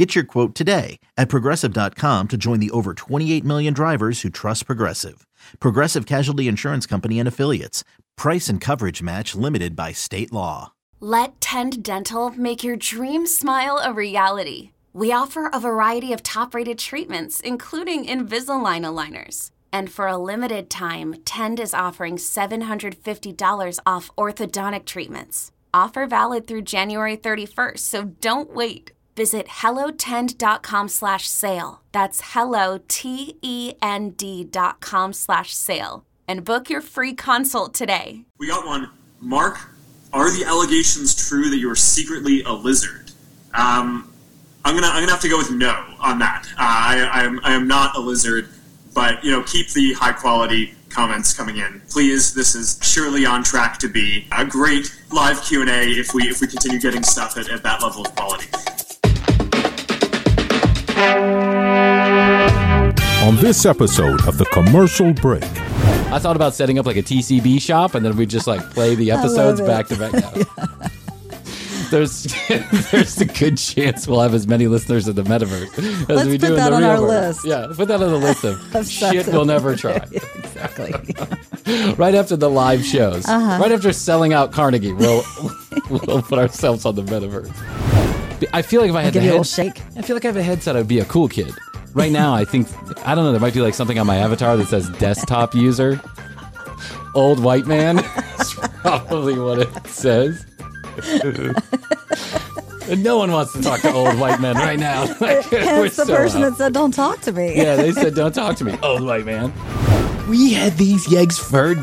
Get your quote today at progressive.com to join the over 28 million drivers who trust Progressive. Progressive Casualty Insurance Company and Affiliates. Price and coverage match limited by state law. Let Tend Dental make your dream smile a reality. We offer a variety of top rated treatments, including Invisalign aligners. And for a limited time, Tend is offering $750 off orthodontic treatments. Offer valid through January 31st, so don't wait. Visit hellotend.com slash sale. That's hello, T-E-N-D dot com slash sale. And book your free consult today. We got one. Mark, are the allegations true that you are secretly a lizard? Um, I'm gonna I'm gonna have to go with no on that. Uh, I, I am I am not a lizard, but you know keep the high quality comments coming in, please. This is surely on track to be a great live Q and A if we if we continue getting stuff at, at that level of quality. On this episode of The Commercial Break, I thought about setting up like a TCB shop, and then we just like play the episodes back to back. No. There's there's a good chance we'll have as many listeners in the metaverse as Let's we do in that the on real our world. list. Yeah, put that on the list of, Of shit we'll never try. exactly. right after the live shows, Uh-huh. right after selling out Carnegie, we'll we'll put ourselves on the metaverse. I feel like if I had Give the you a head, little shake. I feel like I have a headset. I'd be a cool kid. Right now, I think I don't know. There might be like something on my avatar that says desktop user. Old white man. That's probably what it says. no one wants to talk to old white men right now. Like, Hence the so person out. that said, "Don't talk to me." Yeah, they said don't talk to me, old white man. We had these yeggs for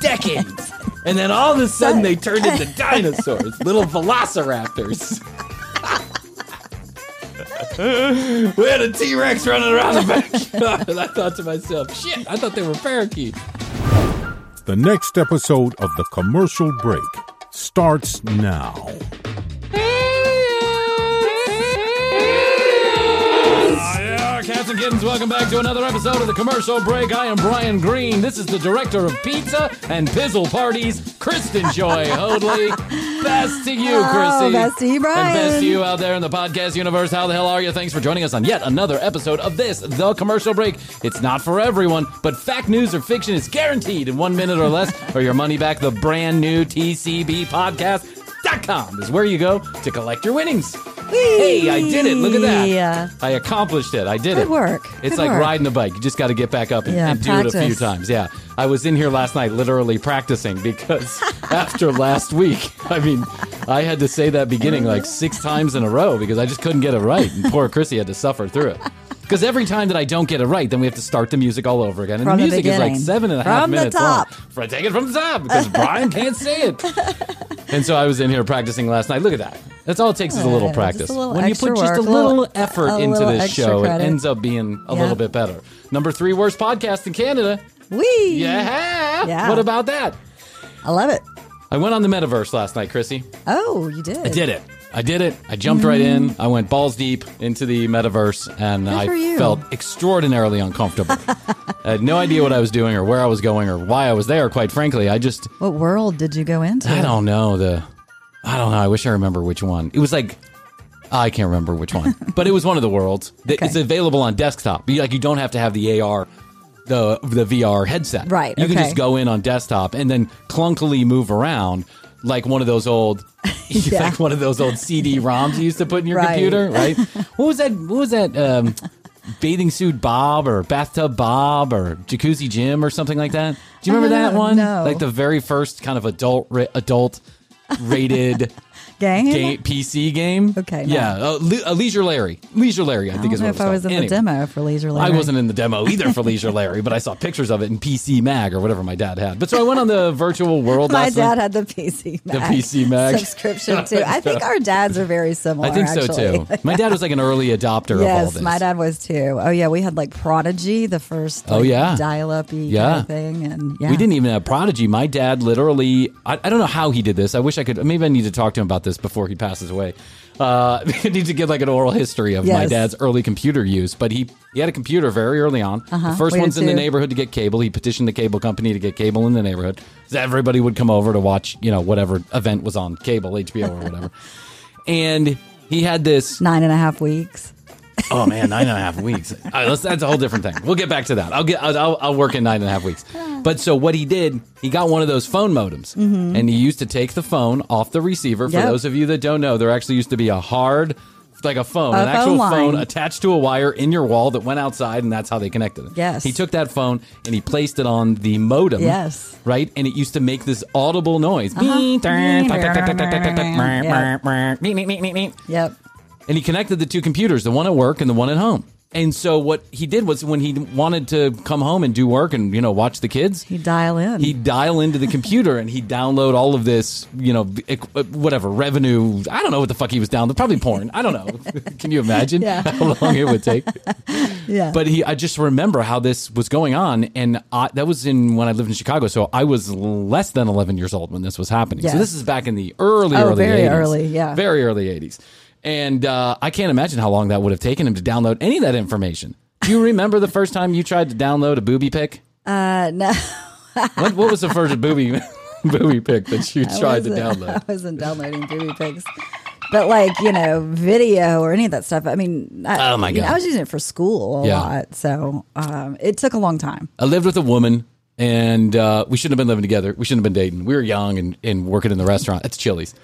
decades. And then all of a sudden they turned into dinosaurs, little velociraptors. we had a T Rex running around the backyard. And I thought to myself, shit, I thought they were parakeets. the next episode of The Commercial Break starts now. Cats and kittens, welcome back to another episode of the commercial break. I am Bryan Green. This is the director of pizza and pizzle parties, Kristen Joy Hoadley. Best to you, Oh, best to you, Bryan. And best to you out there in the podcast universe. How the hell are you? Thanks for joining us on yet another episode of this, the commercial break. It's not for everyone, but fact, news, or fiction is guaranteed in one minute or less, or your money back. The brand new TCB podcast. Com is where you go to collect your winnings. Hey, I did it. Look at that. Yeah. I accomplished it. I did it. Good it. work. It's Good like work. riding a bike. You just got to get back up and, Yeah, and do it a few times. Yeah. I was in here last night literally practicing because after last week, I mean, I had to say that beginning like six times in a row because I just couldn't get it right. And poor Krissy had to suffer through it. Because every time that I don't get it right, then we have to start the music all over again. And From the the music is like seven and a half From the minutes top. long. For- Take it from the top because Bryan can't say it. And so I was in here practicing last night. Look at that. That's all it takes is a little practice. a little when you put just work, a little little- effort a into little this show, credit. it ends up being a Yeah. little bit better. Number three worst podcast in Canada. We. Yeah. Yeah. What about that? I love it. I went on the metaverse last night, Krissy. Oh, you did. I did it. I did it. I jumped right in. Mm. I went balls deep into the metaverse, and I felt extraordinarily uncomfortable. I had no idea what I was doing, or where I was going, or why I was there. Quite frankly, I just What world did you go into? I don't know the. I don't know. I wish I remember which one. It was like I can't remember which one, but it was one of the worlds. that Okay. It's available on desktop. You- Like you don't have to have the AR, the the VR headset. Right, You can just go in on desktop and then clunkily move around like one of those old. Yeah. like one of those old CD-ROMs you used to put in your Right. computer, right? What was that? What was that? Um, bathing suit Bob or bathtub Bob or jacuzzi Jim or something like that. Do you remember that Uh, one? no. Like the very first kind of adult ra- adult rated Game? game PC game. Okay, no. Yeah, uh, Le- uh, Leisure Larry. Leisure Larry, I, I think is what if it's I was in the Anyway. demo for Leisure Larry. I wasn't in the demo either for Leisure Larry, but I saw pictures of it in PC Mag or whatever my dad had. But so I went on the virtual world. My last night. dad had the PC Mag. PC Mag. subscription too. I think our dads are very similar. I think so actually. too. My dad was like an early adopter of all Yes, this. my dad was too. Oh yeah, we had like Prodigy, the first. Oh, yeah. dial-up Yeah. kind of thing, and yeah, We didn't even have Prodigy. My dad literally, I, I don't know how he did this. I wish I could, maybe I need to talk to him about this before he passes away. Uh, I need to get like an oral history of my dad's early computer use. But he, he had a computer very early on. The first Uh-huh. we ones in the neighborhood to get cable. He petitioned the cable company to get cable in the neighborhood. So everybody would come over to watch, you know, whatever event was on cable, HBO or whatever. and he had this nine and a half weeks. Oh man, nine and a half weeks. All right, let's, that's a whole different thing. We'll get back to that. I'll get. I'll, I'll, I'll work in nine and a half weeks. But so what he did, he got one of those phone modems, and he used to take the phone off the receiver. For Mm-hmm. Yep. those of you that don't know, there actually used to be a hard, like a phone, A an actual phone line. phone attached to a wire in your wall that went outside, and that's how they connected it. Yes. He took that phone and he placed it on the modem. Yes. Right, and it used to make this audible noise. Beep. Yep. And he connected the two computers, the one at work and the one at home. And so what he did was when he wanted to come home and do work and you know watch the kids, He dial in. he'd dial into the computer and he'd download all of this, you know, uh, whatever revenue. I don't know what the fuck he was downloading. Probably porn. I don't know. Can you imagine Yeah. how long it would take? yeah. But he, I just remember how this was going on, and I, that was in when I lived in Chicago. So I was less than 11 years old when this was happening. So this is back in the early, Oh, early very 80s. early, yeah. very early 80s. And uh, I can't imagine how long that would have taken him to download any of that information. Do you remember the first time you tried to download a booby pic? uh, no, What, what was the first booby booby pic that you tried to download? I wasn't downloading booby pics. But like you know, video or any of that stuff. I mean, I, Oh, my you know, God. I was using it for school a Yeah. lot, so um, it took a long time. I lived with a woman, and uh, we shouldn't have been living together. We shouldn't have been dating. We were young and, and working in the restaurant. It's Chili's.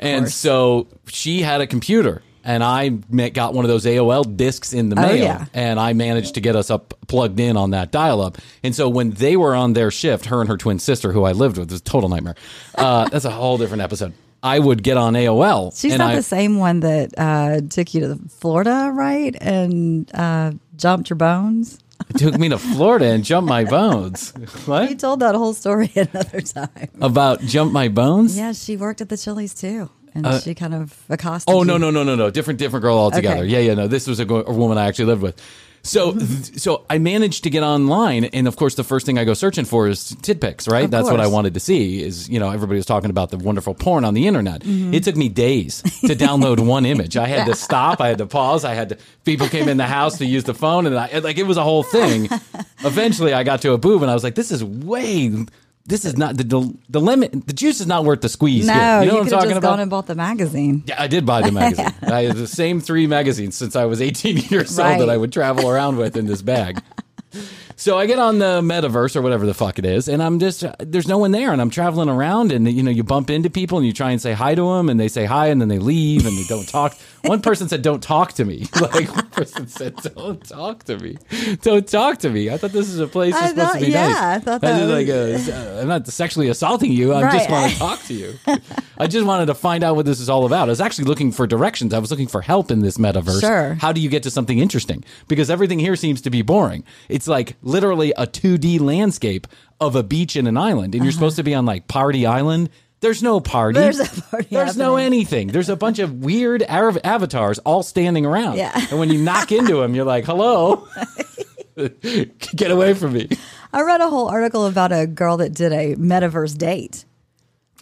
And course. so she had a computer, and I ma- got one of those AOL discs in the Oh, mail, yeah. and I managed to get us up plugged in on that dial up. And so when they were on their shift, her and her twin sister, who I lived with, it was a total nightmare. Uh, that's a whole different episode. I would get on AOL. She's and not I, the same one that uh, took you to Florida, right? And uh, jumped your bones. It took me to Florida and jumped my bones. What? You told that whole story another time. About jump my bones? Yeah, she worked at the Chili's too, and she kind of accosted. Uh, Oh you. no no no no no different different girl altogether. Okay. Yeah yeah no this was a, go- a woman I actually lived with. So th- so I managed to get online, and of course the first thing I go searching for is tid pics. Right, Of that's what I course. wanted to see. Is you know everybody was talking about the wonderful porn on the internet. Mm-hmm. It took me days to download one image. I had to stop. I had to pause. I had to. People came in the house to use the phone, and I like it was a whole thing. Eventually, I got to a boob, and I was like, "This is way." This is not the, the the lemon. The juice is not worth the squeeze. No, here. you know what I'm could have talking just about. gone and bought the magazine. Yeah, I did buy the magazine. I had the same three magazines since I was 18 years old that I would travel around with in this bag. So I get on the metaverse or whatever the fuck it is, and I'm just there's no one there, and I'm traveling around, and you know you bump into people, and you try and say hi to them, and they say hi, and then they leave, and they don't talk. One person said, "Don't talk to me." Like one person said, "Don't talk to me, don't talk to me." I thought this is a place that's I supposed to be yeah, nice. I thought that did was- like a, uh, I'm not sexually assaulting you. I just want to talk to you. I just wanted to find out what this is all about. I was actually looking for directions. I was looking for help in this metaverse. Sure. How do you get to something interesting? Because everything here seems to be boring. It's like literally a 2D landscape of a beach and an island, and you're supposed to be on like Party Island. There's no party. There's a party There's no anything. There's a bunch of weird av- avatars all standing around. Yeah. And when you knock into them, you're like, "Hello, get away from me." I read a whole article about a girl that did a metaverse date.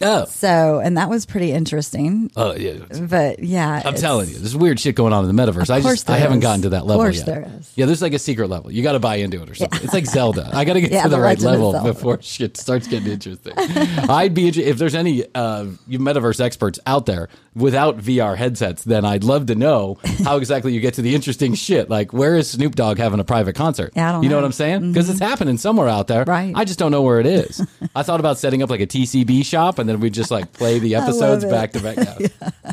Oh, So, and that was pretty interesting. oh yeah. But yeah, I'm telling you, there's weird shit going on in the metaverse. I just I haven't is. gotten to that level. Of course yet. there is. Yeah, there's like a secret level. You got to buy into it or something. It's like Zelda. I got to get Yeah, to the, The right level before shit starts getting interesting. I'd be inter- if there's any uh, metaverse experts out there without VR headsets, then I'd love to know how exactly you get to the interesting shit. Like where is Snoop Dogg having a private concert? Yeah, I don't you know, know. what I'm saying? Because it's happening somewhere out there. Right. I just don't know where it is. I thought about setting up like a TCB shop, and then we just like play the episodes back to back. Yeah.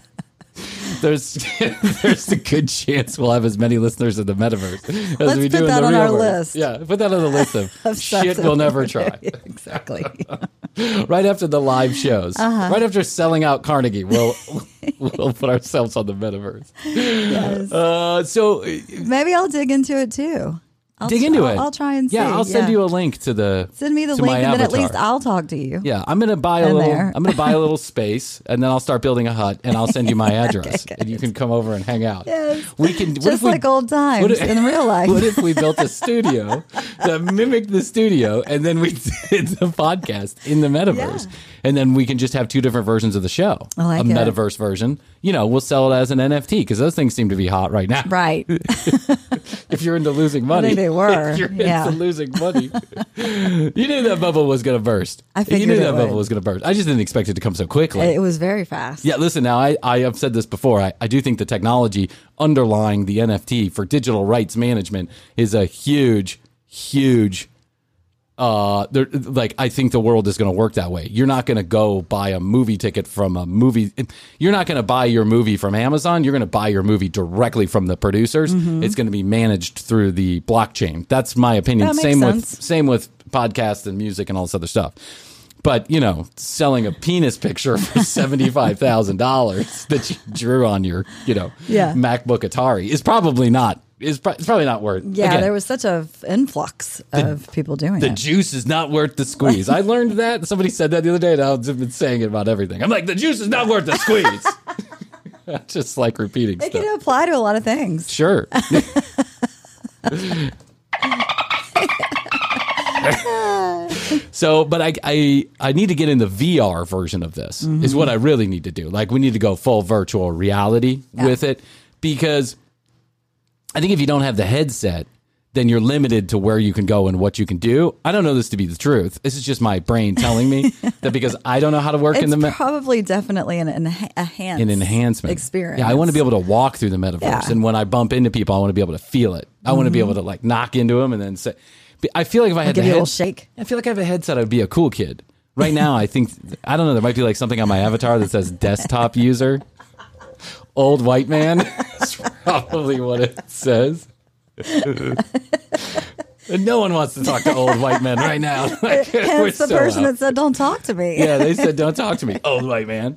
There's there's a good chance we'll have as many listeners in the metaverse as Let's we do in the real world. list. Yeah, put that on the list of, Of shit we'll never try. exactly. right after the live shows, Uh-huh. right after selling out Carnegie, we'll we'll put ourselves on the metaverse. Yes. Uh, so uh, Maybe I'll dig into it too. I'll dig into I'll, it. I'll try and see. Yeah, I'll send yeah. you a link to the Send me the link, and then at least. I'll talk to you. Yeah, I'm gonna buy a In little. there. I'm gonna buy a little space, and then I'll start building a hut, and I'll send you my address, good. and you can come over and hang out. Yes. we can what Just if we- like old times what if- in real life. What if we built a studio that mimicked the studio, and then we did the podcast in the metaverse, Yeah. And then we can just have two different versions of the show. I like a it. metaverse version. You know, we'll sell it as an NFT because those things seem to be hot right now. Right. If you're into losing money, they were. If you're Yeah. into losing money, you knew that bubble was going to burst. I figured you knew that bubble was going to burst. I just didn't expect it to come so quickly. it was very fast. Yeah, listen, now I, I have said this before. I, I do think the technology underlying the NFT for digital rights management is a huge, huge uh there like I think the world is going to work that way. You're not going to go buy a movie ticket from a movie you're not going to buy your movie from Amazon. You're going to buy your movie directly from the producers. Mm-hmm. It's going to be managed through the blockchain. That's my opinion. That same with same with podcasts and music and all this other stuff. But you know, selling a penis picture for seventy five thousand dollars that you drew on your, you know, Yeah. MacBook Atari is probably not is pro- it's probably not worth. Yeah, again, there was such a influx of people doing it. the it. juice is not worth the squeeze. I learned that somebody said that the other day, and I've been saying it about everything. I'm like, the juice is not worth the squeeze. I just like repeating it stuff. can apply to a lot of things. Sure. so, but I, I I need to get in the VR version of this. Is mm-hmm. what I really need to do. Like we need to go full virtual reality with it because I think if you don't have the headset, then you're limited to where you can go and what you can do. I don't know this to be the truth. This is just my brain telling me that because I don't know how to work It's in the me- probably definitely an, an an enhancement experience. Yeah, I want to be able to walk through the metaverse, Yeah. and when I bump into people, I want to be able to feel it. I want to be mm-hmm. able to like knock into them and then say. I feel like if I had give the you a head- little shake. I feel like I have a headset. I'd be a cool kid. Right now, I think I don't know. There might be like something on my avatar that says desktop user, old white man. That's probably what it says. No one wants to talk to old white men right now. Like, we're Hence the so person out. that said, "Don't talk to me." yeah, they said, "Don't talk to me, old white man."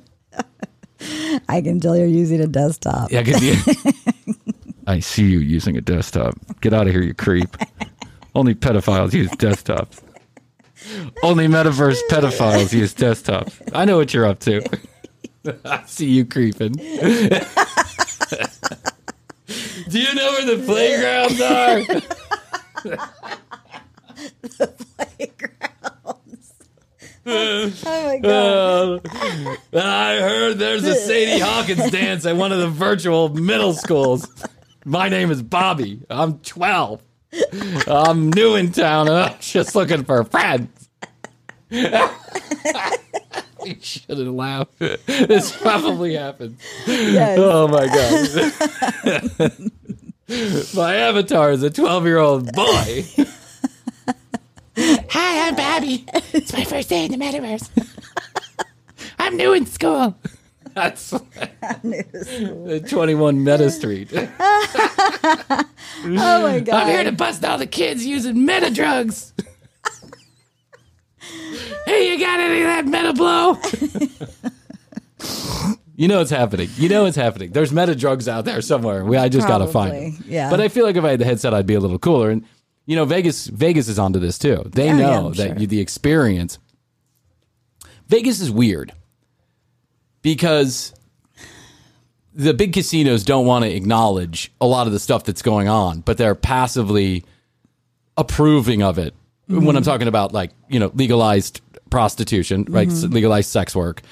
I can tell you're using a desktop. Yeah, because you. I see you using a desktop. Get out of here, you creep. Only pedophiles use desktops. Only metaverse pedophiles use desktops. I know what you're up to. I see you creeping. Do you know where the playgrounds are? The playgrounds. oh my god! Uh, I heard there's a Sadie Hawkins dance at one of the virtual middle schools. My name is Bobby. I'm 12. I'm new in town I'm just looking for friends. you shouldn't laugh. This probably happened. Yes. Oh my god. my avatar is a 12 year old boy. Hi, I'm Bobby. It's my first day in the metaverse. I'm new in school. That's the 21 Meta Street. Oh my god! I'm here to bust all the kids using meta drugs. hey, you got any of that meta blow? You know it's happening. You know it's happening. There's meta drugs out there somewhere. We, I just got to find them. yeah. But I feel like if I had the headset, I'd be a little cooler. And you know, Vegas, Vegas is onto this too. They Yeah, yeah, know I'm that sure. you, the experience. Vegas is weird because the big casinos don't want to acknowledge a lot of the stuff that's going on, but they're passively approving of it. When I'm talking about like, you know, legalized prostitution, right? Mm-hmm. Legalized sex work.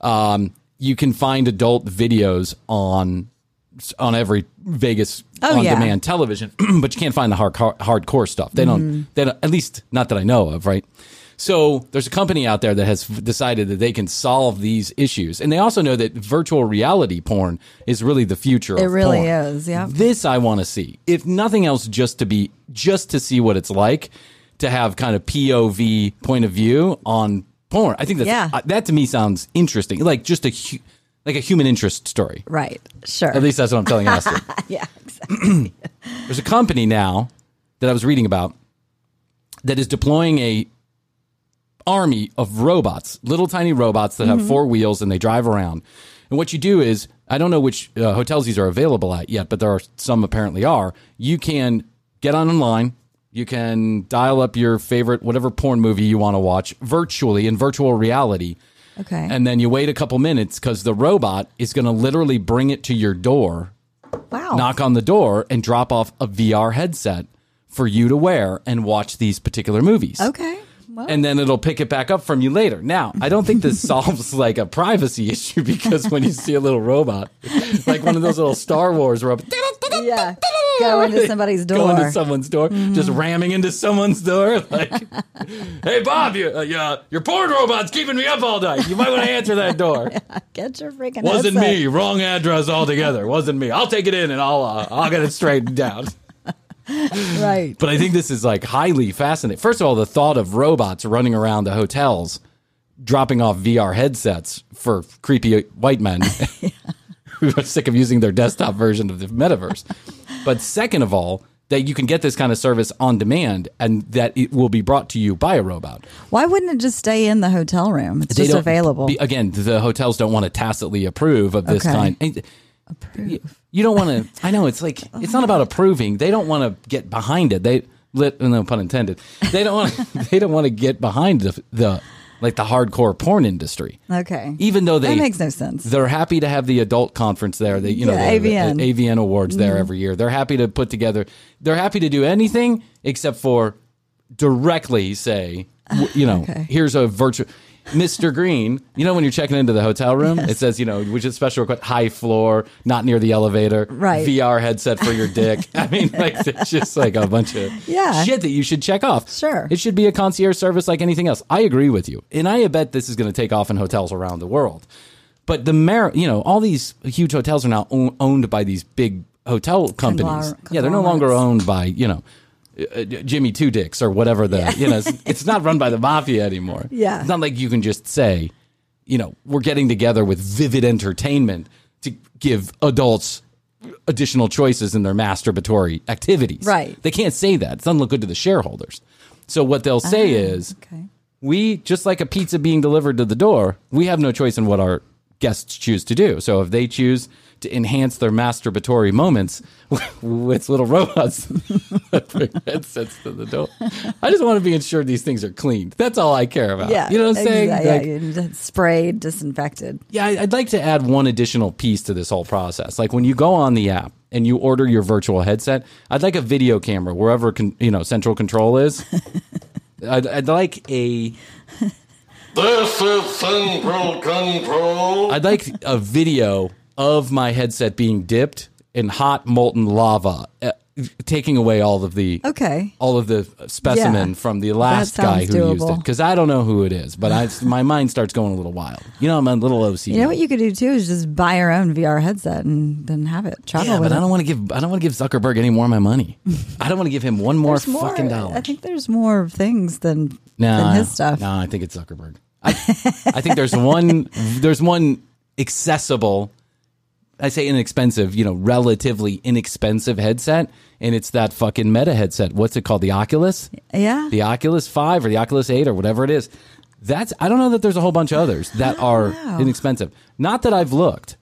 Um, you can find adult videos on on every Vegas Oh, on yeah. demand television, but you can't find the hard, hardcore stuff. They Mm-hmm. don't, they don't, at least not that I know of, right? So there's a company out there that has decided that they can solve these issues. And they also know that virtual reality porn is really the future It of really porn. is, yeah. This I want to see. If nothing else, just to be, just to see what it's like to have kind of POV point of view on porn. I think that's, Yeah. uh, that to me sounds interesting. Like just a, hu- like a human interest story. right? Sure. At least that's what I'm telling Aston. yeah. Exactly. There's a company now that I was reading about that is deploying a army of robots, little tiny robots that have four wheels and they drive around. And what you do is, I don't know which uh, hotels these are available at yet, but there are some apparently are. You can get on online. You can dial up your favorite whatever porn movie you want to watch virtually in virtual reality. Okay. And then you wait a couple minutes because the robot is going to literally bring it to your door wow. knock on the door and drop off a VR headset for you to wear and watch these particular movies. okay. Well, And then it'll pick it back up from you later. Now, I don't think this solves like a privacy issue because when you see a little robot, like one of those little Star Wars robots, yeah. Go into somebody's door. Mm-hmm. go into someone's door, just ramming into someone's door, like, "Hey, Bob, you, uh, yeah, your porn robot's keeping me up all night. You might want to answer that door." Get your freaking Wasn't me. Wrong address altogether. Wasn't me. I'll take it in and I'll uh, I'll get it straightened out. Right. But I think this is like highly fascinating. First of all, the thought of robots running around the hotels, dropping off VR headsets for creepy white men who are sick of using their desktop version of the metaverse. But second of all, that you can get this kind of service on demand and that it will be brought to you by a robot. Why wouldn't it just stay in the hotel room? It's They just available. be- again, the hotels don't want to tacitly approve of this Okay. kind. And You, you don't want to. I know it's like it's not about approving. They don't want to get behind it. They lit no pun intended. They don't want. They don't want to get behind the the like the hardcore porn industry. okay. Even though they That makes no sense. They're happy to have the adult conference there. They you know Yeah, the, the AVN. AVN awards there mm-hmm. every year. They're happy to put together. They're happy to do anything except for directly say, you know, Okay. here's a virtual. Mr. Green, you know when you're checking into the hotel room, it says, you know, which is special request, high floor, not near the elevator, Right. VR headset for your dick. I mean, like it's just like a bunch of Yeah. shit that you should check off. Sure. It should be a concierge service like anything else. I agree with you. And I bet this is going to take off in hotels around the world. But the mer- you know, all these huge hotels are now own- owned by these big hotel companies. Yeah, they're no longer owned by, you know, uh, Jimmy Two Dicks or whatever the, you know, it's, it's not run by the mafia anymore. Yeah. It's not like you can just say, you know, we're getting together with Vivid Entertainment to give adults additional choices in their masturbatory activities. Right. They can't say that. It doesn't look good to the shareholders. So what they'll say is, Ah, Okay. we just like a pizza being delivered to the door we have no choice in what our guests choose to do so if they choose to enhance their masturbatory moments with little robots that bring headsets to the door i just want to be ensured these things are cleaned that's all i care about Yeah. you know what i'm saying exa- Like, yeah. Sprayed, disinfected. yeah, I- I'd like to add one additional piece to this whole process. Like when you go on the app and you order your virtual headset, I'd like a video camera wherever con- you know central control is. I'd, I'd like a This is Central Control. I'd like a video of my headset being dipped in hot molten lava, uh, taking away all of the Okay. all of the specimen Yeah. from the last guy who used it because I don't know who it is, but I, my mind starts going a little wild. You know, I'm a little OCD. You know what you could do too is just buy your own VR headset and then have it travel Yeah, with but I don't want to give I don't want to give Zuckerberg any more of my money. I don't want to give him one more- fucking dollar. I think there's more things than no, than his stuff. No, I think it's Zuckerberg. I, I think there's one there's one accessible I say inexpensive, you know, relatively inexpensive headset, and it's that fucking Meta headset. What's it called? The Oculus? Yeah. The Oculus 5 or the Oculus 8 or whatever it is. That's I don't know that there's a whole bunch of others that are know. inexpensive. Not that I've looked,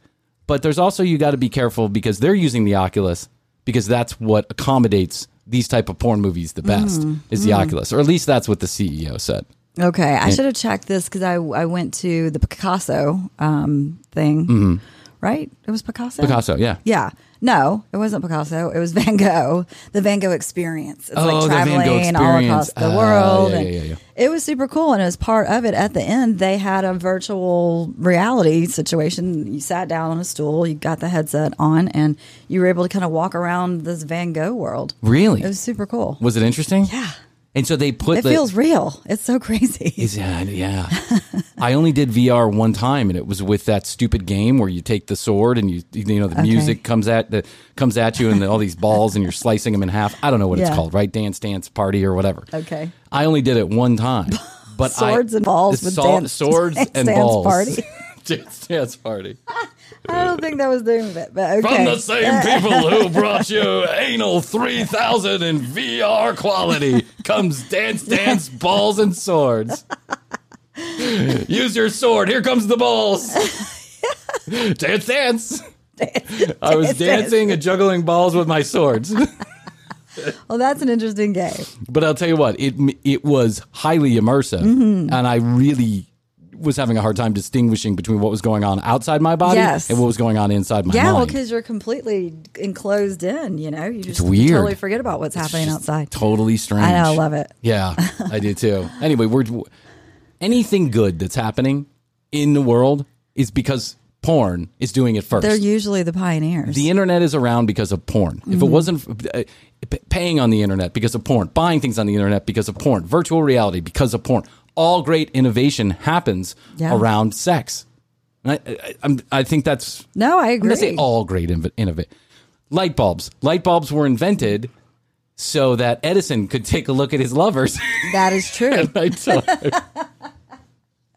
but there's also you got to be careful because they're using the Oculus because that's what accommodates these type of porn movies the best Mm, is the Oculus, or at least that's what the CEO said. Okay, I should have checked this because I I went to the Picasso um, thing, right? It was Picasso. Picasso, yeah. Yeah. No, it wasn't Picasso. It was Van Gogh. The Van Gogh experience. It's Oh, like the Van Gogh traveling all across the Ah, world. yeah, yeah, yeah. It was super cool. And as part of it, at the end, they had a virtual reality situation. You sat down on a stool, you got the headset on, and you were able to kind of walk around this Van Gogh world. Really? It was super cool. Was it interesting? Yeah. And so they put It the, feels real. It's so crazy. Is yeah, yeah. I only did VR one time, and it was with that stupid game where you take the sword and you you know the Okay. music comes at the comes at you and the, all these balls and you're slicing them in half. I don't know what it's called, right? Dance Dance Party or whatever. Okay. I only did it one time, but Swords I, and balls with dance- swords dance and dance balls. party. dance dance party. I don't think that was the name it, but okay. From the same people who brought you Anal 3000 in VR quality comes Dance Dance Balls and Swords. Use your sword. Here comes the balls. dance, dance. I was dance, dancing and juggling balls with my swords. Well, that's an interesting game. but I'll tell you what, it it was highly immersive, Mm-hmm. and I really was having a hard time distinguishing between what was going on outside my body Yes. and what was going on inside my body. Yeah, well, because you're completely enclosed in. You know, you just weird. totally forget about what's happening outside. Totally strange. I know, I love it. Yeah, I do too. Anyway, we're anything good that's happening in the world is because porn is doing it 1st They're usually the pioneers. the internet is around because of porn. If Mm-hmm. it wasn't uh, paying on the internet because of porn, buying things on the internet because of porn, virtual reality because of porn, all great innovation happens Yeah. around sex. I, I, I'm, think that's no, I I'm agree. say all great inv- innovate. Light bulbs. Light bulbs were invented so that Edison could take a look at his lovers. that is true.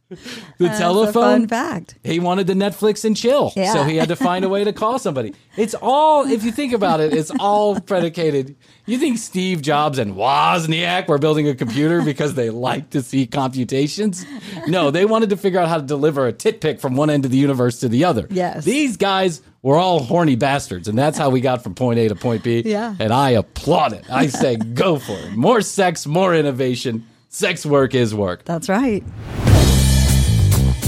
the a telephone. fun fact. He wanted the Netflix and chill, Yeah. so he had to find a way to call somebody. It's all, if you think about it, it's all predicated. You think Steve Jobs and Wozniak were building a computer because they like to see computations? No, they wanted to figure out how to deliver a tit pic from one end of the universe to the other. Yes. These guys were all horny bastards, and that's how we got from point A to point B. Yeah. And I applaud it. I say go for it. More sex, more innovation. Sex work is work. That's right.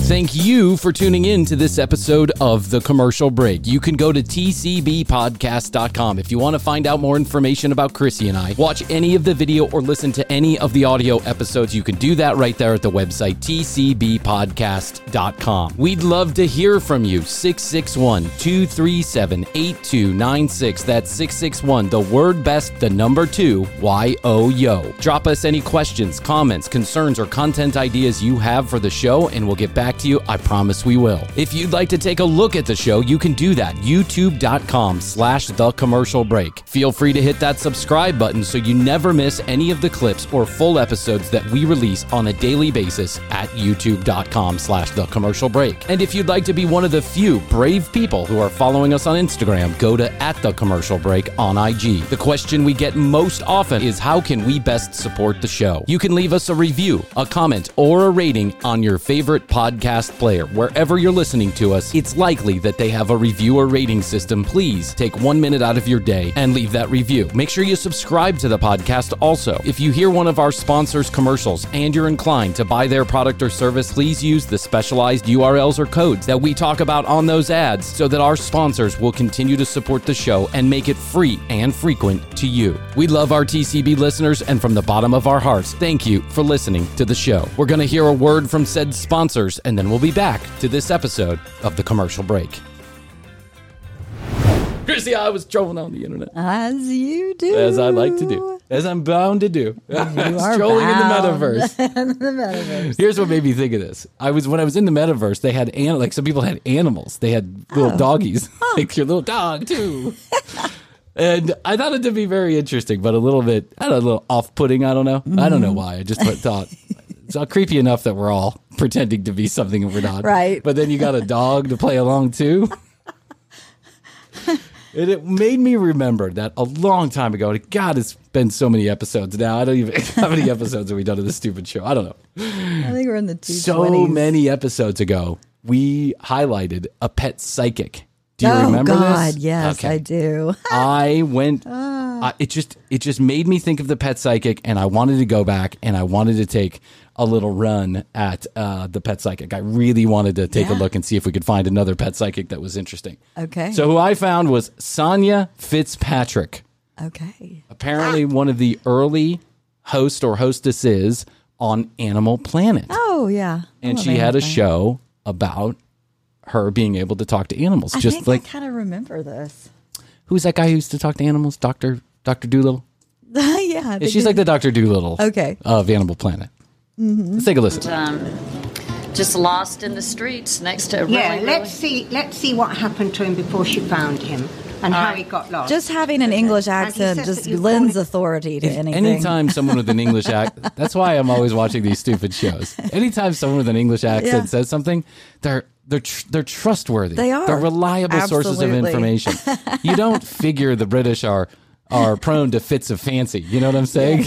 Thank you for tuning in to this episode of The Commercial Break. You can go to tcbpodcast.com if you want to find out more information about Krissy and I. Watch any of the video or listen to any of the audio episodes. You can do that right there at the website tcbpodcast.com. We'd love to hear from you. 661 237 8296. That's 661, the word best, the number two, Y O Yo. Drop us any questions, comments, concerns, or content ideas you have for the show, and we'll get back to you. I promise we will. If you'd like to take a look at the show, you can do that. YouTube.com slash the commercial break. Feel free to hit that subscribe button so you never miss any of the clips or full episodes that we release on a daily basis at youtube.com slash the commercial break. And if you'd like to be one of the few brave people who are following us on Instagram, go to at the commercial break on IG. The question we get most often is how can we best support the show? You can leave us a review, a comment, or a rating on your favorite podcast player. Wherever you're listening to us, it's likely that they have a review or rating system. Please take one minute out of your day and leave that review. Make sure you subscribe to the podcast also. If you hear one of our sponsors' commercials and you're inclined to buy their product or service, please use the specialized URLs or codes that we talk about on those ads so that our sponsors will continue to support the show and make it free and frequent to you. We love our TCB listeners, and from the bottom of our hearts, thank you for listening to the show. We're going to hear a word from said sponsors, and then we'll be back to this episode of the commercial break. Krissy, I was trolling on the internet. As you do. As I like to do, as I'm bound to do. I was are trolling in the bound. metaverse. the metaverse. Here's what made me think of this. I was when I was in the metaverse. They had an, like some people had animals. They had little Oh. doggies, like your little dog too. and I thought it to be very interesting, but a little bit, I don't know, a little off-putting. I don't know. I don't know Mm-hmm. why. I just thought it's all creepy enough that we're all pretending to be something and we're not. Right. But then you got a dog to play along too. And it made me remember that a long time ago. God, it's been so many episodes now. I don't even how many episodes have we done of this stupid show? I don't know I think we're in the two so many episodes ago, we highlighted a pet psychic. Do you remember? oh remember God, this? yes, Okay. I do. I went. Ah. I- it just it just made me think of the pet psychic, and I wanted to go back and I wanted to take a little run at uh, the pet psychic. I really wanted to take a look and see if we could find another pet psychic that was interesting. Okay. So who I found was Sonya Fitzpatrick Okay. apparently one of the early host or hostesses on Animal Planet. Oh yeah. And love she had a Planet. show about her being able to talk to animals. I just like I kind of remember this. who's that guy who used to talk to animals? Doctor Doctor Doolittle. yeah. She's like the Doctor Doolittle. Okay. Of Animal Planet. Let's take a listen. um, just lost in the streets next to a Yeah, really, let's see. Let's see what happened to him before she found him, and how he got lost. Just having an English accent just lends call authority to anything. Anytime someone with an English accent, that's why I'm always watching these stupid shows. Anytime someone with an English accent Yeah. says something, they're they're tr- they're trustworthy. They are. They're reliable sources of information. you don't figure the British are are prone to fits of fancy. You know what I'm saying?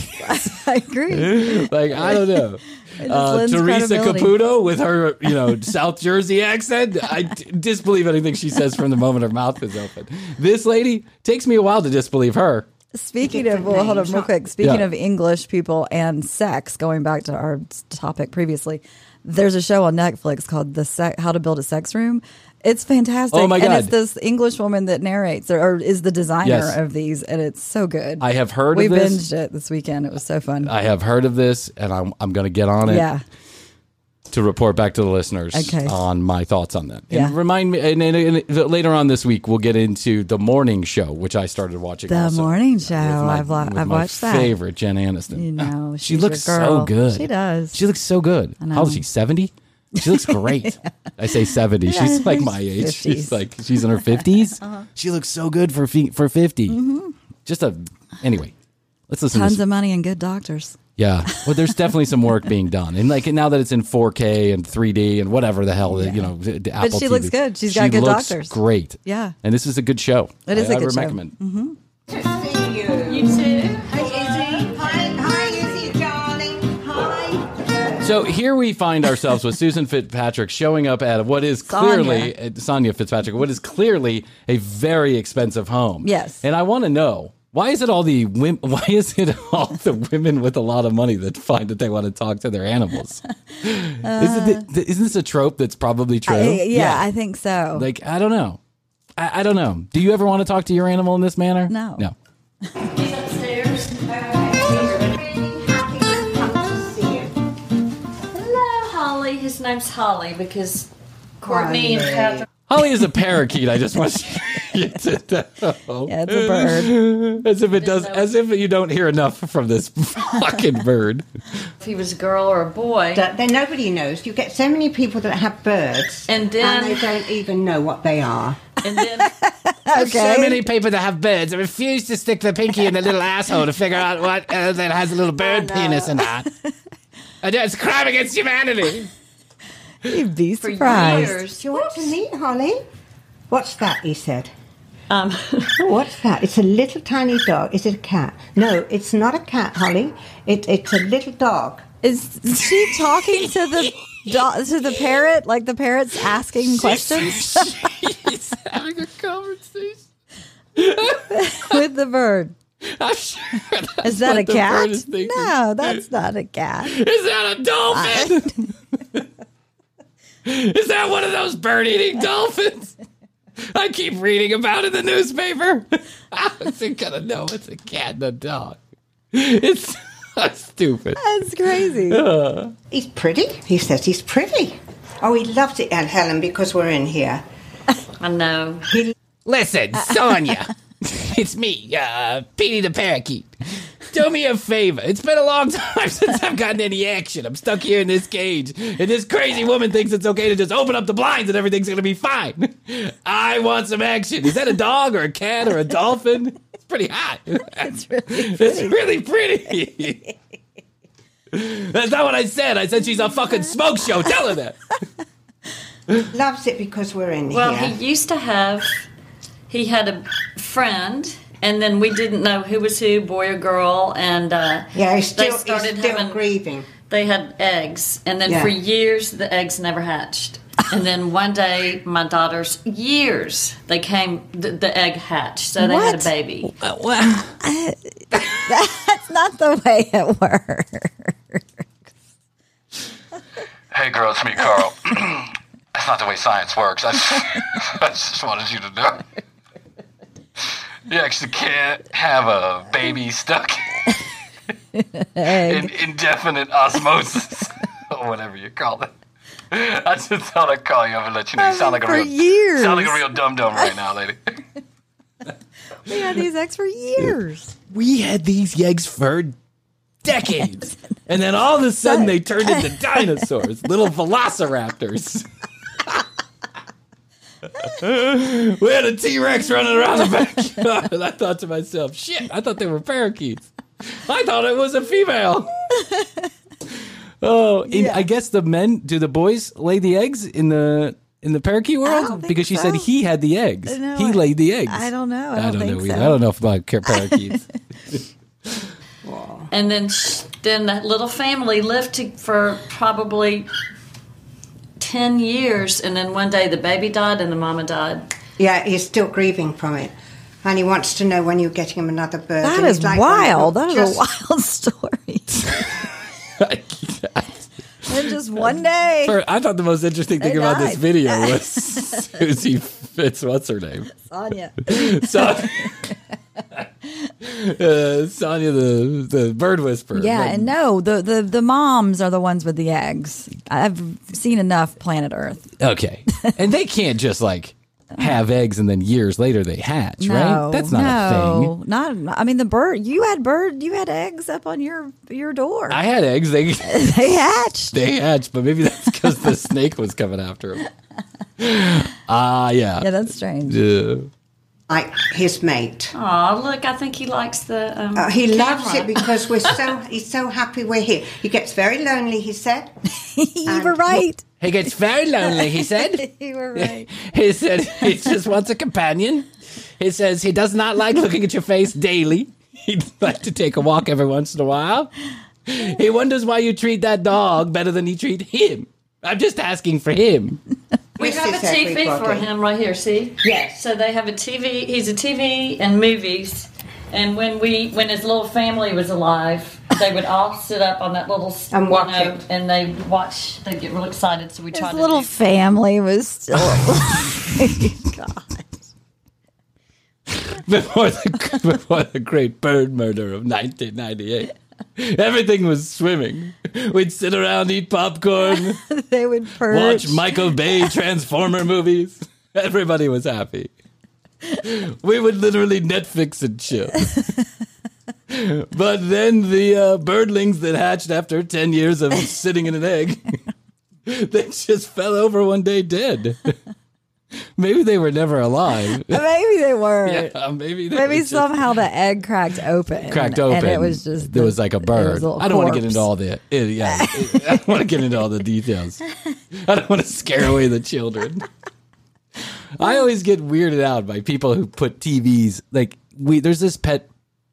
I agree. like I don't know. Uh, Theresa. Caputo with her, you know, South Jersey accent. I d- disbelieve anything she says from the moment her mouth is open. This lady takes me a while to disbelieve her. Speaking of, well, hold on real quick. Speaking Yeah. of English people and sex, going back to our topic previously, there's a show on Netflix called "The Se- How to Build a Sex Room." It's fantastic. Oh, my god! And it's this English woman that narrates or, or is the designer Yes. of these, and it's so good. I have heard we of this. We binged it this weekend. It was so fun. I have heard of this, and I'm I'm going to get on it. yeah. to report back to the listeners Okay. on my thoughts on that. Yeah. And remind me, and, and, and later on this week, we'll get into the morning show, which I started watching. The morning show. my- I've with I've my watched that. Favorite Jen Aniston. You know, she looks so good. She does. She looks so good. How old is she? Seventy. She looks great. I say seventy. Yeah, she's like my age. 50s. She's like she's in her 50s Uh-huh. She looks so good for fe- for 50 Just a anyway. Let's listen. to Tons this. of money and good doctors. Yeah. Well, there's definitely some work being done, and like now that it's in 4K and 3D and whatever the hell that you know, the the Apple she TV. looks good. She's got She good looks doctors. Great. Yeah. And this is a good show. It is I- a I good show. recommend. hmm You too. So here we find ourselves with Susan Fitzpatrick showing up at what is clearly uh, Sonya Fitzpatrick, what is clearly a very expensive home. Yes. And I want to know why is it all the women? Why is it all the women with a lot of money that find that they want to talk to their animals? isn't, it, isn't this a trope that's probably true? I- yeah, I think so. Like I don't know. I, I don't know. Do you ever want to talk to your animal in this manner? No. No. Hello, His name's Holly because Courtney and Catherine. Holly is a parakeet. I just want you to know. Yeah, it's a bird. As if it does. As if you don't hear enough from this fucking bird. If he was a girl or a boy. That- Then nobody knows. You get so many people that have birds, And then- they don't even know what they are. And then Okay. So many people that have birds. I refuse to stick the pinky in the little asshole to figure out what uh, that has a little bird penis in that. It's a crime against humanity. You'd be for years. Do you want to meet Holly? What's that? He said. Um, What's that? It's a little tiny dog. Is it a cat? No, it's not a cat, Holly. It, it's a little dog. Is she talking to the do- to the parrot? Like the parrot's asking questions He's having a conversation. with the bird. I'm sure that's Is that what a cat? bird is thinking. No, that's not a cat. Is that a dolphin? Is that one of those bird eating dolphins? I keep reading about in the newspaper. I was gonna know it's a cat and a dog. It's so stupid. That's crazy. He's pretty. He says he's pretty. Oh, he loves it, Aunt Helen, because we're in here. I know. Listen, Sonya, it's me, uh, Petey the parakeet. Do me a favor. It's been a long time since I've gotten any action. I'm stuck here in this cage, and this crazy woman thinks it's okay to just open up the blinds and everything's gonna be fine. I want some action. Is that a dog or a cat or a dolphin? It's pretty hot. It's really It's really pretty. That's not what I said. I said she's a fucking smoke show. Tell her that. Loves it because we're in Well, here. he used to have. He had a friend, and then we didn't know who was who, boy or girl, and uh, yeah, he's they still, he's started still having. grieving. They had eggs, and then Yeah. for years the eggs never hatched. And then one day, my daughters, years, they came, the, the egg hatched, so they had a What? baby. That's not the way it works. Hey, girl, it's me, Carl. That's not the way science works. I just, I just wanted you to know. You actually can't have a baby stuck in indefinite osmosis, or whatever you call it. I just thought I'd call you up and let you know. You sound like a For real, years. sound like a real dum dum right now, lady. We had these eggs for years. we had these eggs for decades. And then all of a sudden they turned into dinosaurs, little velociraptors. We had a T Rex running around the backyard. And I thought to myself, shit, I thought they were parakeets. I thought it was a female. Oh, in, I guess the men, do the boys lay the eggs in the in the parakeet world? think Because she said so. he had the eggs. No, he I- laid the eggs. I don't know. I I don't, don't, think know so. either. I don't know about car- parakeets. And then, sh- then that little family lived to, for probably ten years, and then one day the baby died and the mama died. Yeah, he's still grieving from it. And he wants to know when you're getting him another bird. That And is like, wild. well, That is just- a wild story. and just one day. For- I thought the most interesting thing about this video was Susie Fitz. What's her name? Sonya. Sonya. uh, Sonya, the the bird whisperer. Yeah, Like, and no, the, the the moms are the ones with the eggs. I've seen enough Planet Earth. okay, and they can't just like have eggs and then years later they hatch, No, right? That's not a thing. no, Not. I mean, the bird. You had bird. You had eggs up on your your door. I had eggs. They they hatched. they hatched, but maybe that's because the snake was coming after them. Ah, yeah. Yeah, that's strange. Yeah. Like his mate. Oh, look! I think he likes the. Um, Uh, he loves it because we're so he's so happy we're here. He gets very lonely. He said. you were right. He gets very lonely. He said. You were right. He said he just wants a companion. He says he does not like looking at your face daily. He'd like to take a walk every once in a while. He wonders why you treat that dog better than you treat him. I'm just asking for him. We have a This is TV for him right here. See? Yes. So they have a TV. He's a TV and movies. And when we, when his little family was alive, they would all sit up on that little s- And you watch know, it. and they watch. They get real excited. So we tried. His to little do- family was still. God. Before the, before the great bird murder of 1998. Everything was swimming. We'd sit around, eat popcorn, They would perch. watch Michael Bay Transformer movies. Everybody was happy. We would literally Netflix and chill. But then the uh, birdlings that hatched after 10 years of sitting in an egg, they just fell over one day dead. Maybe they were never alive. Maybe they were. Yeah, maybe they Maybe just the egg cracked open. cracked open. And it was just. there was like a bird. little I don't want to get into all the it- yeah. it- I don't want to get into all the details. I don't want to scare away the children. I always get weirded out by people who put TVs like we. There's this pet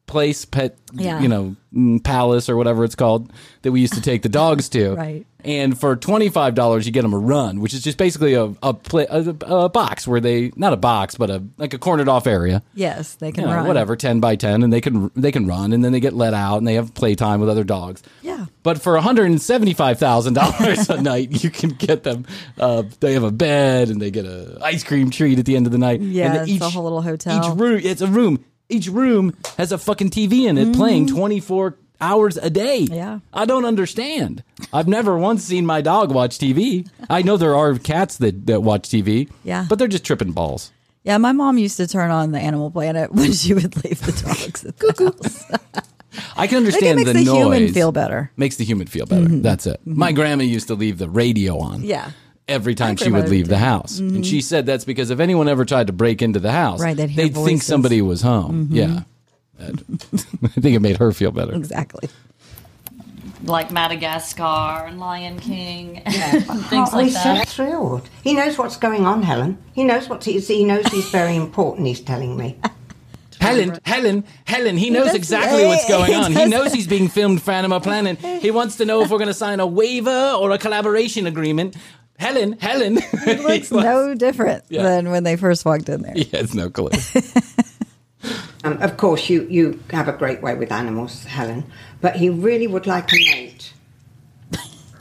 place, pet Yeah. you know mm, palace or whatever it's called that we used to take the dogs to. Right. And for twenty five dollars, you get them a run, which is just basically a a, pla a a box where they not a box, but a like a cornered off area Yes, they can you know, run. whatever, ten by ten, and they can they can run, and then they get let out, and they have playtime with other dogs. Yeah. But for one hundred and seventy five thousand dollars a night, you can get them. Uh, they have a bed, and they get a ice cream treat at the end of the night. Yeah, and it's a whole little hotel. Each room, it's a room. Each room has a fucking TV in it, playing twenty four hours a day. Mm-hmm. Yeah. I don't understand. I've never once seen my dog watch TV. I know there are cats that that watch TV. Yeah. but they're just tripping balls. Yeah, my mom used to turn on the Animal Planet when she would leave the dogs at the house. I can I think it understand makes the, the, noise. human feel better. Makes the human feel better. That's it. My grandma used to leave the radio on. Yeah. Every time she would leave the house. And she said that's because if anyone ever tried to break into the house, Right, they'd hear think somebody was home. Yeah. I think it made her feel better. Exactly. like Madagascar and Lion King and things Oh, like he's that. so thrilled. He knows what's going on, Helen. He knows what he, he knows. He's very important. He's telling me. Helen, Helen, Helen, he knows exactly what's going on. He knows he's being filmed for Animal Planet. He wants to know if we're going to sign a waiver or a collaboration agreement. Helen, Helen. It looks no different Yeah. than when they first walked in there. He has no clue. Um, of course, you you have a great way with animals, Helen. But he really would like a mate,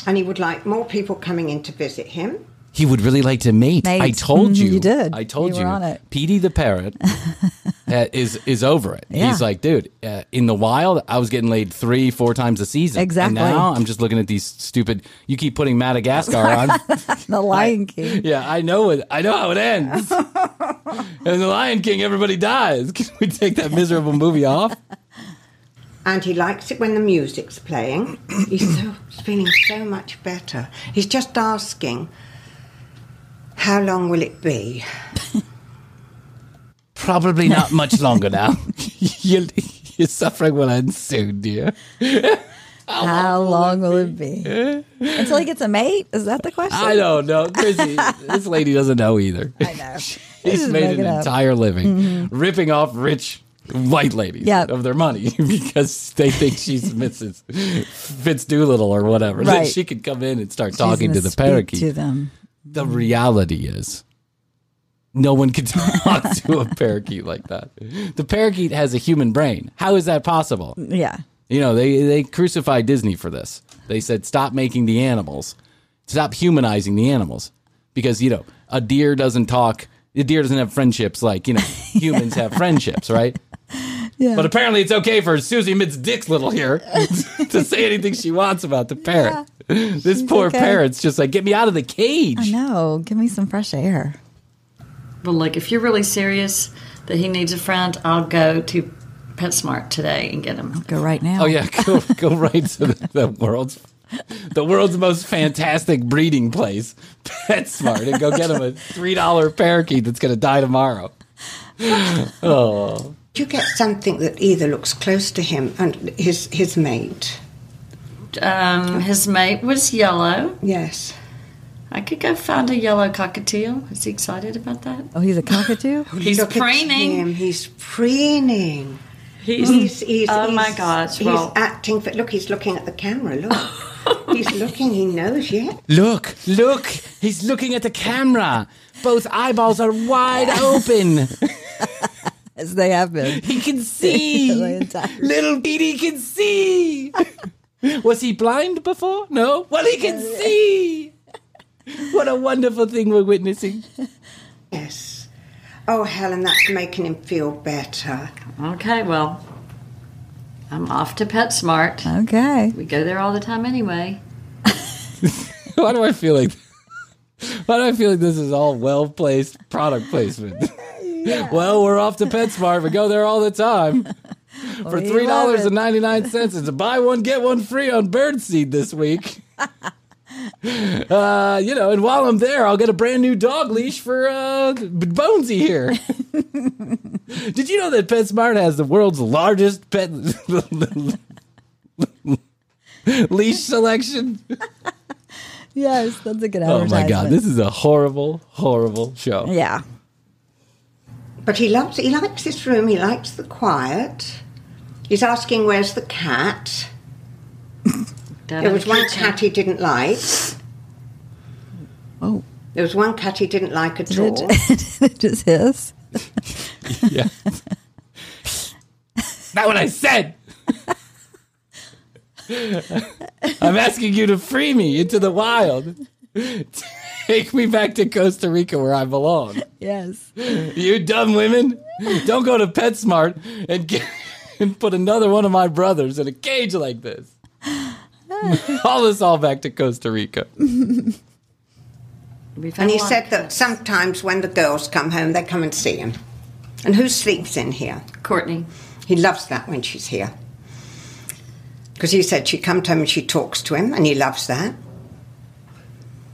and he would like more people coming in to visit him. He would really like to mate. Mate. I told Mhm, you. you did. I told You you. were on it. Petey the parrot uh, is is over it. Yeah. He's like, dude, uh, in the wild, I was getting laid three, four times a season. Exactly. And now I'm just looking at these stupid. You keep putting Madagascar on. The Lion King. yeah, I know it. I know how it ends. and the Lion King, everybody dies. Can we take that miserable movie off? And he likes it when the music's playing. He's so he's feeling so much better. He's just asking, how long will it be? Probably not much longer now. Your, your suffering will end soon, dear. How long will it be until he gets a mate? Is that the question? I don't know. Krissy, this lady doesn't know either. I know. He's made an it up. entire living mm-hmm. ripping off rich white ladies Yep. of their money because they think she's Mrs. Fitz Doolittle or whatever. Then Right. she could come in and start She's talking to the speak parakeet. to them. The reality is, no one can talk to a parakeet like that. The parakeet has a human brain. How is that possible? Yeah. You know, they they crucified Disney for this. They said stop making the animals, stop humanizing the animals, because you know a deer doesn't talk. A deer doesn't have friendships like you know humans have friendships, right? Yeah. But apparently, it's okay for Susie Mitz Dix Little here to say anything she wants about the parrot. This poor okay. parrot's just like, get me out of the cage. I know. Give me some fresh air. Well, look, if you're really serious that he needs a friend, I'll go to PetSmart today and get him. Go right now. Oh yeah, go go right to the, the world's the world's most fantastic breeding place, PetSmart, and go get him a three dollar parakeet that's going to die tomorrow. Oh, you get something that either looks close to him and his his mate? Um, his mate was yellow. Yes. I could go find a yellow cockatiel. Is he excited about that? Oh, he's a cockatoo. He's Look preening. him. He's preening. He's, He's, he's, oh my he's- gosh! He's Well, acting for. Look, he's looking at the camera. Look, he's looking. He knows. Yeah. look, look! He's looking at the camera. Both eyeballs are wide open. As they have been. He can see. Little Petey can see. Was he blind before? No. Well, he can see. What a wonderful thing we're witnessing. Yes. Oh, Helen, that's making him feel better. okay. Well, I'm off to PetSmart. Okay. We go there all the time anyway. Why do I feel like? Why do I feel like this is all well placed product placement? Well, we're off to PetSmart. We go there all the time. For three dollars love and it. ninety nine it's a buy one get one free on birdseed this week. Uh, you know, and while I'm there, I'll get a brand new dog leash for uh, B- Bonesy here. Did you know that PetSmart has the world's largest pet leash selection? Yes, that's a good Oh my god, this is a horrible, horrible show. Yeah. But he loves. He likes this room. He likes the quiet. He's asking, "Where's the cat?" There was one cat he didn't like. Oh, There was one cat he didn't like at all. it just hiss. Yeah. Not what I said. I'm asking you to free me into the wild. Take me back to Costa Rica where I belong. Yes. You dumb women. Don't go to PetSmart and get, and put another one of my brothers in a cage like this. Haul us all back to Costa Rica. And he said that sometimes when the girls come home, they come and see him. And who sleeps in here? Courtney. He loves that when she's here. Because he said she comes home and she talks to him, and he loves that.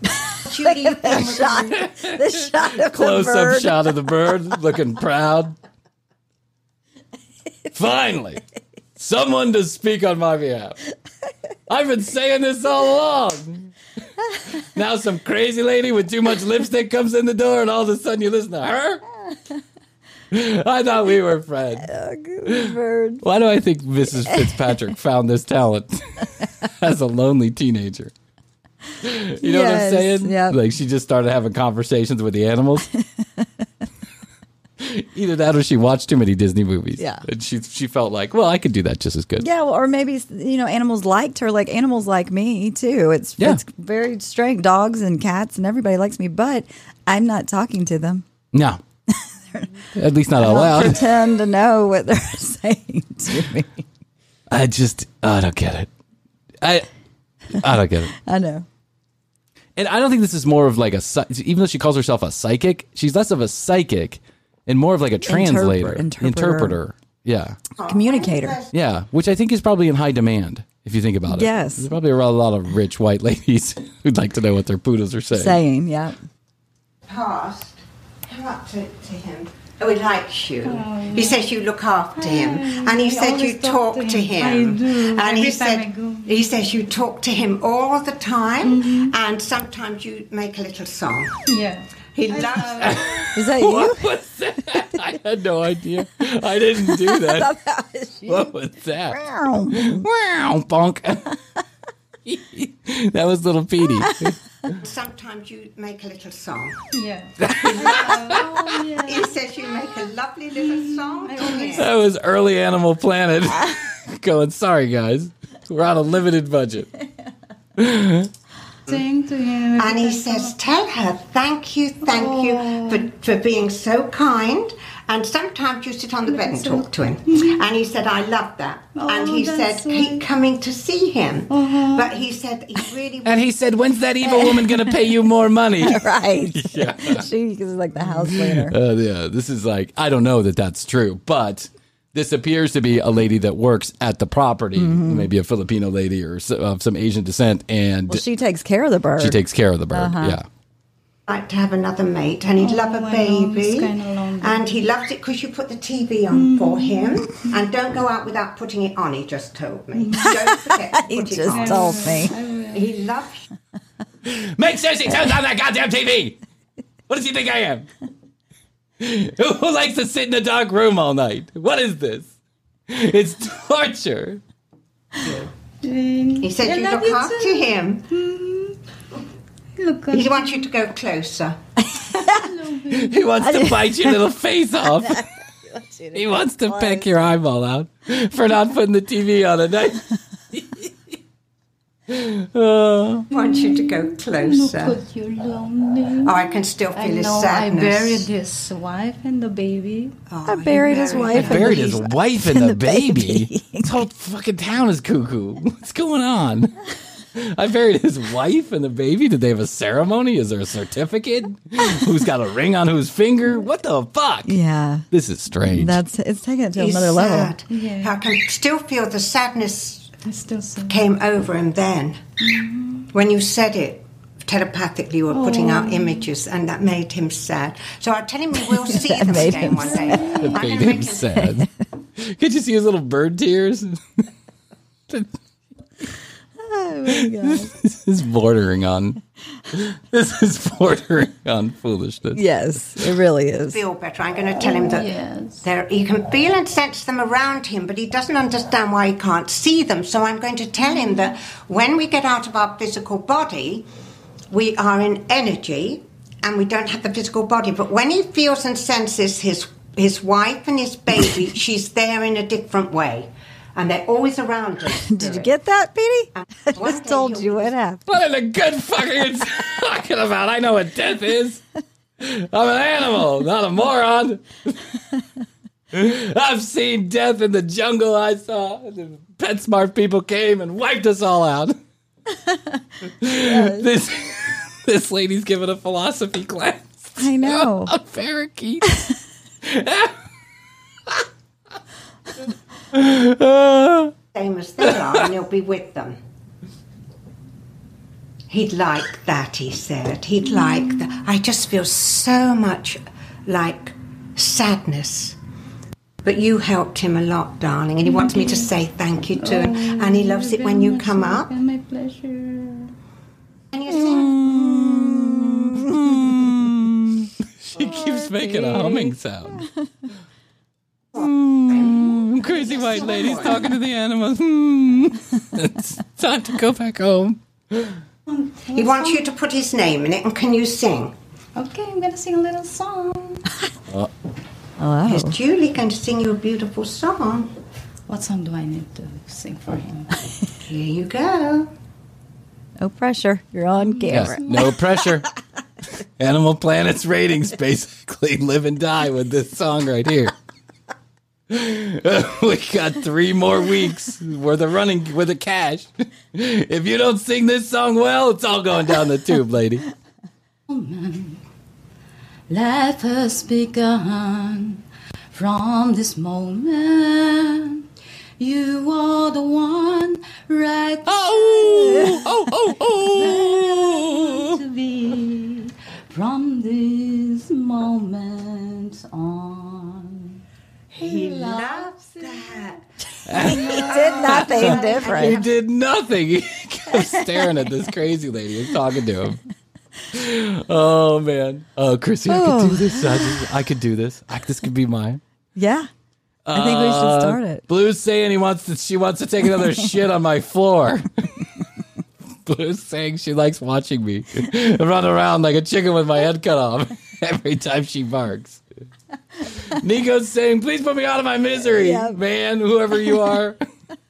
Judy, you think- shot, the shot of Close the up shot of the bird looking proud. Finally, someone to speak on my behalf. I've been saying this all along. Now some crazy lady with too much lipstick comes in the door, and all of a sudden you listen to her. I thought we were friends. Oh. Why do I think Mrs. Fitzpatrick found this talent as a lonely teenager? You know what I'm saying? yep. Like she just started having conversations with the animals. Either that or she watched too many Disney movies. Yeah. And she she felt like, well, I could do that just as good. Yeah, well, or maybe you know, animals liked her, like animals like me too. It's Yeah. it's very strange. Dogs and cats and everybody likes me, but I'm not talking to them. No. At least not I out don't loud. pretend to know what they're saying to me. I just I don't get it. I I don't get it. I know. And I don't think this is more of like a even though she calls herself a psychic, she's less of a psychic and more of like a translator, interpreter. interpreter. Yeah. Communicator. Yeah, which I think is probably in high demand if you think about it. Yes. There's probably a lot of rich white ladies who'd like to know what their poodles are saying. Saying, yeah. past, come up to, to him Oh, he likes you. he says you look after him, and he I said you talk talk to to him. him. I do. And Every he time said he says you talk to him all the time, Mm-hmm. and sometimes you make a little song. Yeah. He loves. Is that you? What was that? I had no idea. I didn't do that. thought that was you. What was that? Meow. Wow, bonk. that was little Petey. Sometimes you make a little song. Yeah. oh, yeah. He says you make a lovely little song. That was early Animal Planet. Going, sorry guys, we're on a limited budget. Sing to him. And he says, Tell her, thank you, thank you for, for being so kind. And sometimes you sit on the bed and talk to him. And he said, I love that. and he Oh, said, that's keep coming to see him. Uh-huh. But he said, he really And he said, when's that evil woman going to pay you more money? right. Yeah. She is like the house cleaner. Uh, yeah, this is like I don't know that that's true, but this appears to be a lady that works at the property, mm-hmm. maybe a Filipino lady or s- of some Asian descent, and Well, she takes care of the bird. she takes care of the bird. Uh-huh. Yeah, like to have another mate. And he'd oh, love a baby. it's kinda lonely. And he loves it because you put the TV on mm-hmm. for him. And don't go out without putting it on, he just told me. Mm-hmm. Don't forget to He put it just on. told me. He loves make sure she turns on that goddamn TV. What does he think I am? Who who likes to sit in a dark room all night? What is this? It's torture. He said you love look you after too. him. Mm-hmm. Look He wants you to go closer. He wants to bite your little face off. He wants to peck your eyeball out for not putting the TV on at night. Uh, oh. He wants you to go closer. Put you lonely. Oh, I can still feel I his know I buried his wife and the baby. Oh, I buried his wife. and buried the- his wife and the, baby. This whole fucking town is cuckoo. What's going on? I buried his wife and the baby. Did they have a ceremony? Is there a certificate? Who's got a ring on whose finger? What the fuck? Yeah. This is strange. That's it's taking it to He's another level. Yeah. I can still feel the sadness I still see. Came over him then. Mm-hmm. When you said it, telepathically you were putting out oh. images and that made him sad. So I tell him we will see That them made again him one day. I'm it made him sad. Could you see his little bird tears? Oh my god. this is bordering on. This is bordering on foolishness. yes, it really is. feel better. I'm going to tell him that Yes. there, he can feel and sense them around him, but he doesn't understand why he can't see them. So I'm going to tell him that when we get out of our physical body, we are in energy and we don't have the physical body. But when he feels and senses his his wife and his baby, she's there in a different way, and they're always around us. Did you get that, Petey? I just told you'll what happened. What in the good fucking are you talking about? I know what death is. I'm an animal, not a moron. I've seen death in the jungle. I saw the PetSmart people came and wiped us all out. This this lady's giving a philosophy class. I know. A parakeet. Same as they are, and he'll be with them. He'd like that, he said. He'd like that. I just feel so much like sadness. But you helped him a lot, darling, and he wants me to mm-hmm. say thank you too. And, and he oh, loves it when you come up. My pleasure. And you sing. Mm. She keeps making a humming sound. Crazy white lady's talking to the animals. It's hmm. time to go back home. He wants you to put his name in it, and can you sing? Okay, I'm gonna sing a little song. Hello. Uh. Oh. Is Julie going to sing you a beautiful song? What song do I need to sing for him? Here you go. No pressure. You're on Yes, camera. no pressure. Animal Planet's ratings basically live and die with this song right here. we got three more weeks worth of running with the cash. If you don't sing this song well, it's all going down the tube, lady. Life has begun from this moment. You are the one right Oh, oh, oh, oh. to be. From this moment on. He loves that. he did nothing different. He did nothing. He kept staring at this crazy lady and talking to him. Oh man. Oh, Krissy, I could do Oh. this. I, just, I could do this. I, this could be mine. Yeah. I think we should Uh, start it. Blue's saying he wants to. She wants to take another shit on my floor. Blue's saying she likes watching me run around like a chicken with my head cut off every time she barks. Nico's saying, "Please put me out of my misery, Yep. man, whoever you are."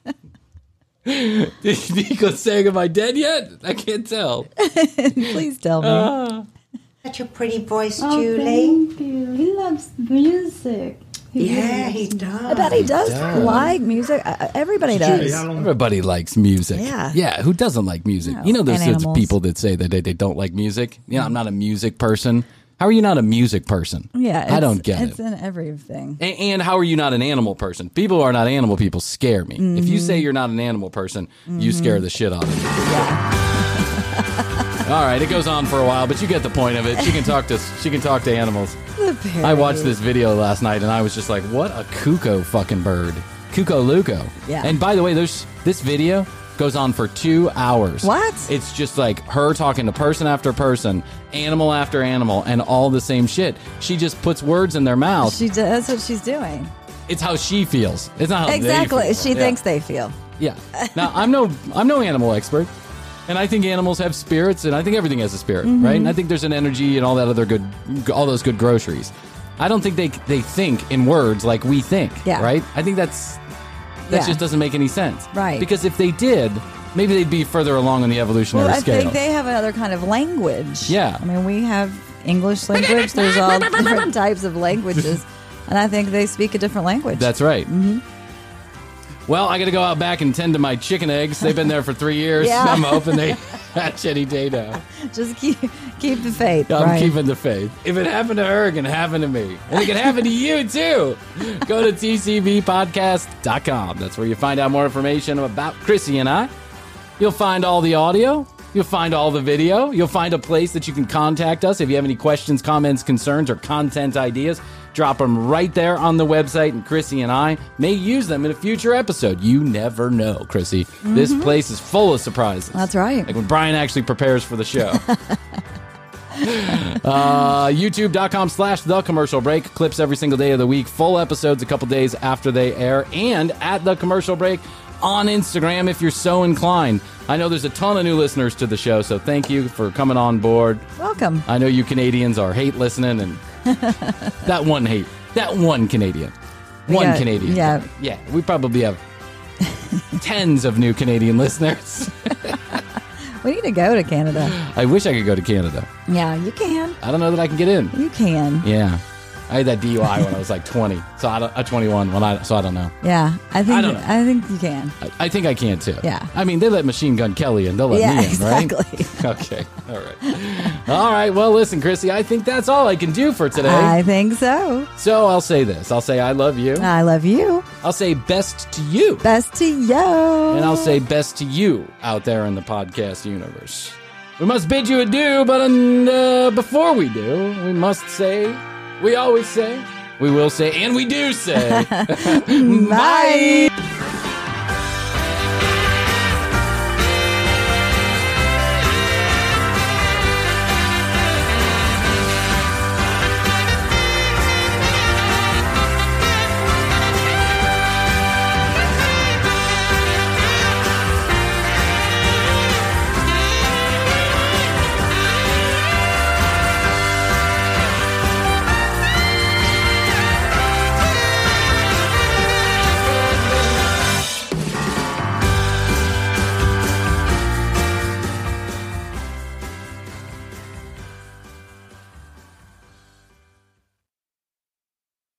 Nico's saying, "Am I dead yet? I can't tell." Please tell me. Ah. Such a pretty voice, Oh, Julie. thank you. He loves music. He Yeah, really he does. I bet he does, does. like music. Uh, uh, Everybody does. Everybody likes music. Yeah. Yeah. Who doesn't like music? No. You know, there's And people that say that they, they don't like music. You know, I'm not a music person. How are you not a music person? Yeah, I don't get It's it. It's in everything. A- And how are you not an animal person? People who are not animal people scare me. If Mm-hmm. you say you're not an animal person, you scare the shit out of me. All right, it goes on for a while, but you get the point of it. She can talk to she can talk to animals. I watched this video last night and I was just like, what a cuckoo fucking bird. Cuckoo Luco. Yeah. And by the way, there's this video goes on for two hours. What? It's just like her talking to person after person, animal after animal, and all the same shit. She just puts words in their mouth. She does, that's what she's doing. it's how she feels. It's not how they Exactly. She Yeah. thinks they feel. Yeah. Now I'm no I'm no animal expert. And I think animals have spirits, and I think everything has a spirit, Mm-hmm. right? And I think there's an energy and all that other good, all those good groceries. I don't think they they think in words like we think, Yeah. right? I think that's that Yeah. just doesn't make any sense, Right. Because if they did, maybe they'd be further along on the evolutionary Well, I scale. think they have another kind of language. Yeah. I mean, we have English language. There's all different types of languages. And I think they speak a different language. That's right. Mm-hmm. Well, I got to go out back and tend to my chicken eggs. They've been there for three years. Yeah. I'm hoping they hatch any day now. Just keep keep the faith. I'm right? keeping the faith. If it happened to her, it can happen to me. And it can happen to you too. Go to tcbpodcast.com. That's where you find out more information about Krissy and I. You'll find all the audio. You'll find all the video. You'll find a place that you can contact us if you have any questions, comments, concerns, or content ideas. Drop them right there on the website, and Krissy and I may use them in a future episode. You never know, Krissy. This place is full of surprises. Mm-hmm. That's right. Like when Bryan actually prepares for the show. uh, YouTube.com slash the commercial break. Clips every single day of the week. Full episodes a couple days after they air. And at the commercial break on Instagram if you're so inclined. I know there's a ton of new listeners to the show, so thank you for coming on board. Welcome. I know you Canadians are hate listening and that one hate. That one Canadian. One got- Canadian. yeah. Yeah. We probably have tens of new Canadian listeners. We need to go to Canada. I wish I could go to Canada. Yeah, you can. I don't know that I can get in. You can. Yeah. I had that DUI when I was like 20. So I don't, uh, 21 when I so I don't know. Yeah, I think I I, don't know. think you can. I, I think I can too. Yeah. I mean, they let Machine Gun Kelly in. They'll let Yeah, me in, right? exactly. okay. All right. All right. Well, listen, Krissy, I think that's all I can do for today. I think so. so I'll say this. I'll say I love you. I love you. I'll say best to you. Best to you. And I'll say best to you out there in the podcast universe. We must bid you adieu, but uh, before we do, we must say, we always say, we will say, and we do say, bye.